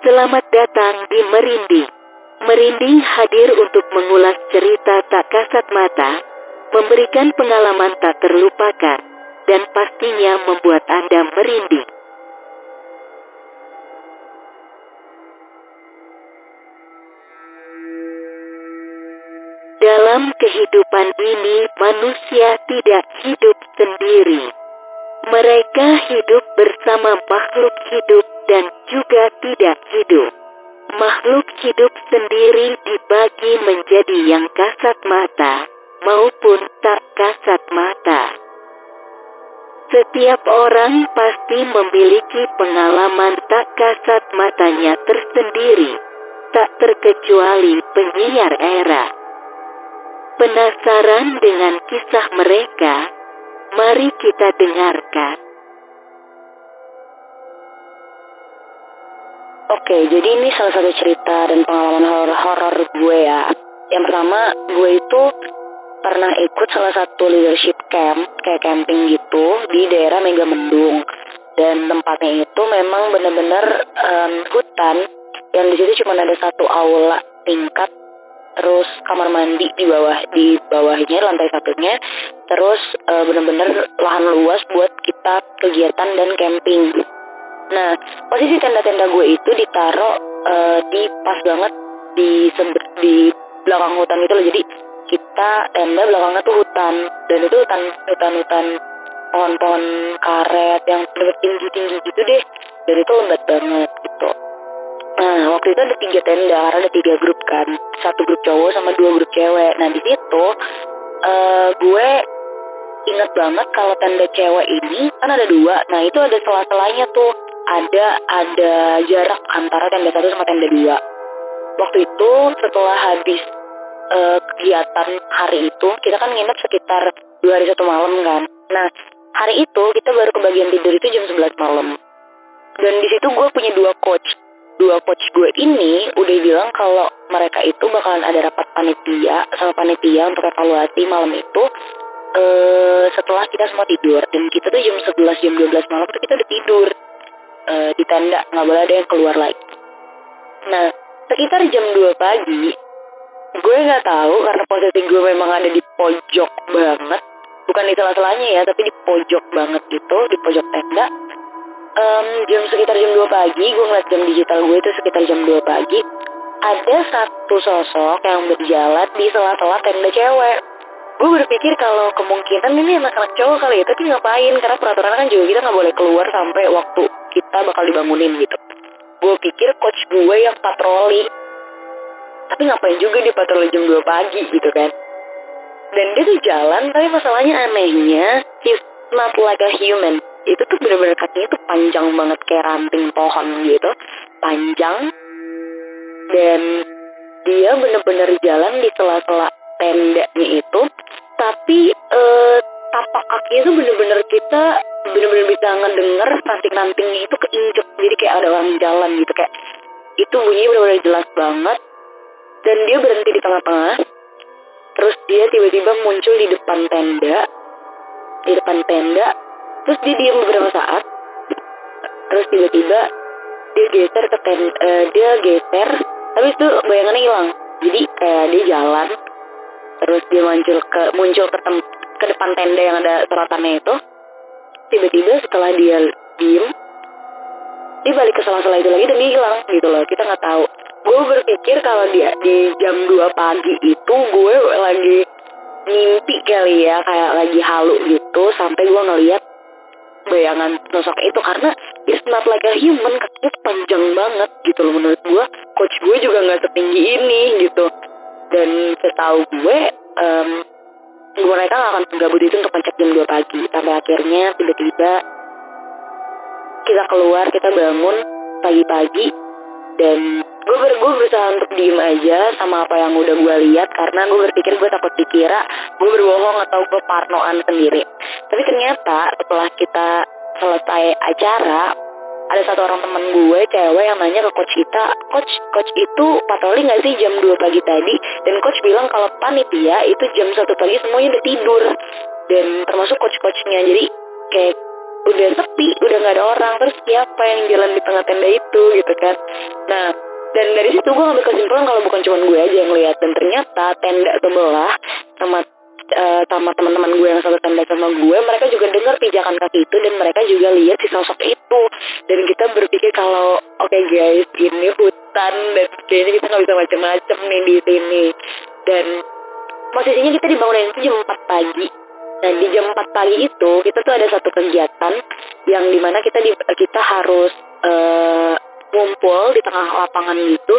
Selamat datang di Merinding. Merinding hadir untuk mengulas cerita tak kasat mata, memberikan pengalaman tak terlupakan, dan pastinya membuat Anda merinding. Dalam kehidupan ini manusia tidak hidup sendiri. Mereka hidup bersama makhluk hidup dan juga tidak hidup. Makhluk hidup sendiri dibagi menjadi yang kasat mata maupun tak kasat mata. Setiap orang pasti memiliki pengalaman tak kasat matanya tersendiri, tak terkecuali penyiar era. Penasaran dengan kisah mereka? Mari kita dengarkan. Oke, jadi ini salah satu cerita dan pengalaman horor-horor gue ya. Yang pertama, gue itu pernah ikut salah satu leadership camp, kayak camping gitu, di daerah Megamendung. Dan tempatnya itu memang benar-benar um, hutan, yang di situ cuma ada satu aula tingkat terus kamar mandi di bawah di bawahnya lantai satunya terus e, bener-bener lahan luas buat kita kegiatan dan camping nah posisi tenda-tenda gue itu ditaruh e, di pas banget di di belakang hutan itu loh jadi kita tenda belakangnya tuh hutan dan itu hutan hutan hutan pohon-pohon karet yang tinggi-tinggi gitu deh dan itu lembat banget gitu Nah, waktu itu ada tiga tenda, karena ada tiga grup kan. Satu grup cowok sama dua grup cewek. Nah, di situ uh, gue inget banget kalau tenda cewek ini kan ada dua. Nah, itu ada sela-selanya tuh. Ada ada jarak antara tenda satu sama tenda dua. Waktu itu setelah habis uh, kegiatan hari itu, kita kan nginep sekitar dua hari satu malam kan. Nah, hari itu kita baru kebagian tidur itu jam 11 malam. Dan di situ gue punya dua coach dua coach gue ini udah bilang kalau mereka itu bakalan ada rapat panitia sama panitia untuk evaluasi malam itu uh, setelah kita semua tidur dan kita tuh jam 11 jam 12 malam tuh kita udah tidur uh, di tenda nggak boleh ada yang keluar lagi. Nah sekitar jam 2 pagi gue nggak tahu karena posisi gue memang ada di pojok banget bukan di salah-salahnya ya tapi di pojok banget gitu di pojok tenda. Um, jam sekitar jam 2 pagi gue ngeliat jam digital gue itu sekitar jam 2 pagi ada satu sosok yang berjalan di sela-sela tenda cewek gue berpikir kalau kemungkinan ini anak-anak cowok kali ya tapi ngapain? Karena peraturan kan juga kita nggak boleh keluar sampai waktu kita bakal dibangunin gitu. Gue pikir coach gue yang patroli. Tapi ngapain juga di patroli jam 2 pagi gitu kan. Dan dia tuh jalan tapi masalahnya anehnya he's not like a human. Itu tuh bener-bener kakinya tuh panjang banget kayak ranting pohon gitu. Panjang. Dan dia bener-bener jalan di sela-sela tendanya itu tapi eh, tapak kakinya tuh bener-bener kita bener-bener bisa ngedenger ranting-rantingnya itu keinjek. Jadi kayak ada orang jalan gitu kayak itu bunyi bener-bener jelas banget. Dan dia berhenti di tengah-tengah. Terus dia tiba-tiba muncul di depan tenda. Di depan tenda. Terus dia diam beberapa saat. Terus tiba-tiba dia geser ke ten uh, dia geser. Tapi itu bayangannya hilang. Jadi kayak dia jalan terus dia muncul ke muncul ke tem ke depan tenda yang ada seratannya itu. Tiba-tiba setelah dia diem dia balik ke itu lagi dan dia hilang gitu loh. Kita nggak tahu. Gue berpikir kalau dia di jam 2 pagi itu gue lagi mimpi kali ya kayak lagi halu gitu sampai gue ngeliat bayangan sosok itu. Karena it's not like a human kakinya panjang banget gitu loh menurut gue coach gue juga nggak setinggi ini gitu dan setahu gue um, mereka gak akan gabut itu untuk ngecek jam 2 pagi. Sampai akhirnya tiba-tiba kita keluar kita bangun pagi-pagi. Dan gue ber gue berusaha untuk diem aja sama apa yang udah gue lihat. Karena gue berpikir gue takut dikira gue berbohong atau gue parnoan sendiri. Tapi ternyata setelah kita selesai acara ada satu orang temen gue cewek yang nanya ke coach kita coach coach itu patroli nggak sih jam 2 pagi tadi? Dan coach bilang kalau panitia itu jam satu pagi semuanya udah tidur. Dan termasuk coach-coachnya jadi kayak udah sepi udah nggak ada orang. Terus siapa yang jalan di tengah tenda itu gitu kan? Nah dan dari situ gue ngambil kesimpulan kalau bukan cuma gue aja yang lihat. Dan ternyata tenda sebelah sama uh, sama teman-teman gue yang satu tenda sama gue mereka juga dengar pijakan kaki itu dan mereka juga lihat si sosok itu. Dan kita berpikir kalau oke okay guys ini hutan dan kayaknya kita nggak bisa macam-macam nih di sini. Dan posisinya kita dibangunin itu jam 4 pagi. Nah di jam 4 pagi itu kita tuh ada satu kegiatan yang di mana kita di, kita harus uh, ngumpul di tengah lapangan gitu.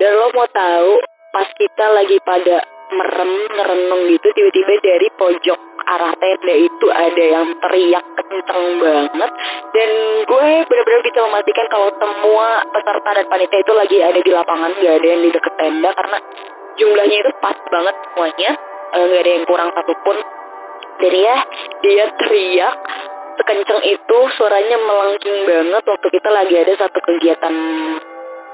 Dan lo mau tahu pas kita lagi pada merem ngerenung gitu tiba-tiba dari pojok arah tenda itu ada yang teriak kenceng banget. Dan gue benar-benar bisa memastikan kalau semua peserta dan panitia itu lagi ada di lapangan gak ada yang di deket tenda karena jumlahnya itu pas banget semuanya. Eh, nggak ada yang kurang satupun. Dan ya dia teriak sekenceng itu suaranya melengking banget. Waktu kita lagi ada satu kegiatan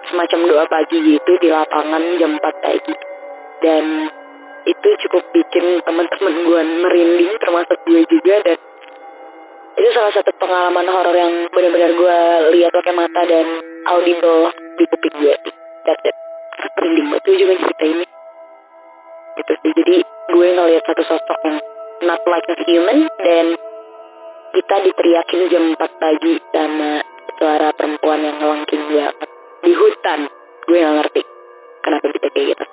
semacam doa pagi gitu di lapangan jam 4 pagi. Dan itu cukup bikin teman-teman gue merinding termasuk gue juga dan itu salah satu pengalaman horor yang benar-benar gue lihat pakai mata dan audible di kuping gue that's it. Merinding gue juga cerita ini gitu sih. Jadi gue ngeliat satu sosok yang not like a human dan kita diteriakin jam 4 pagi sama suara perempuan yang ngelangking banget. Di hutan. Gue gak ngerti kenapa kita kayak gitu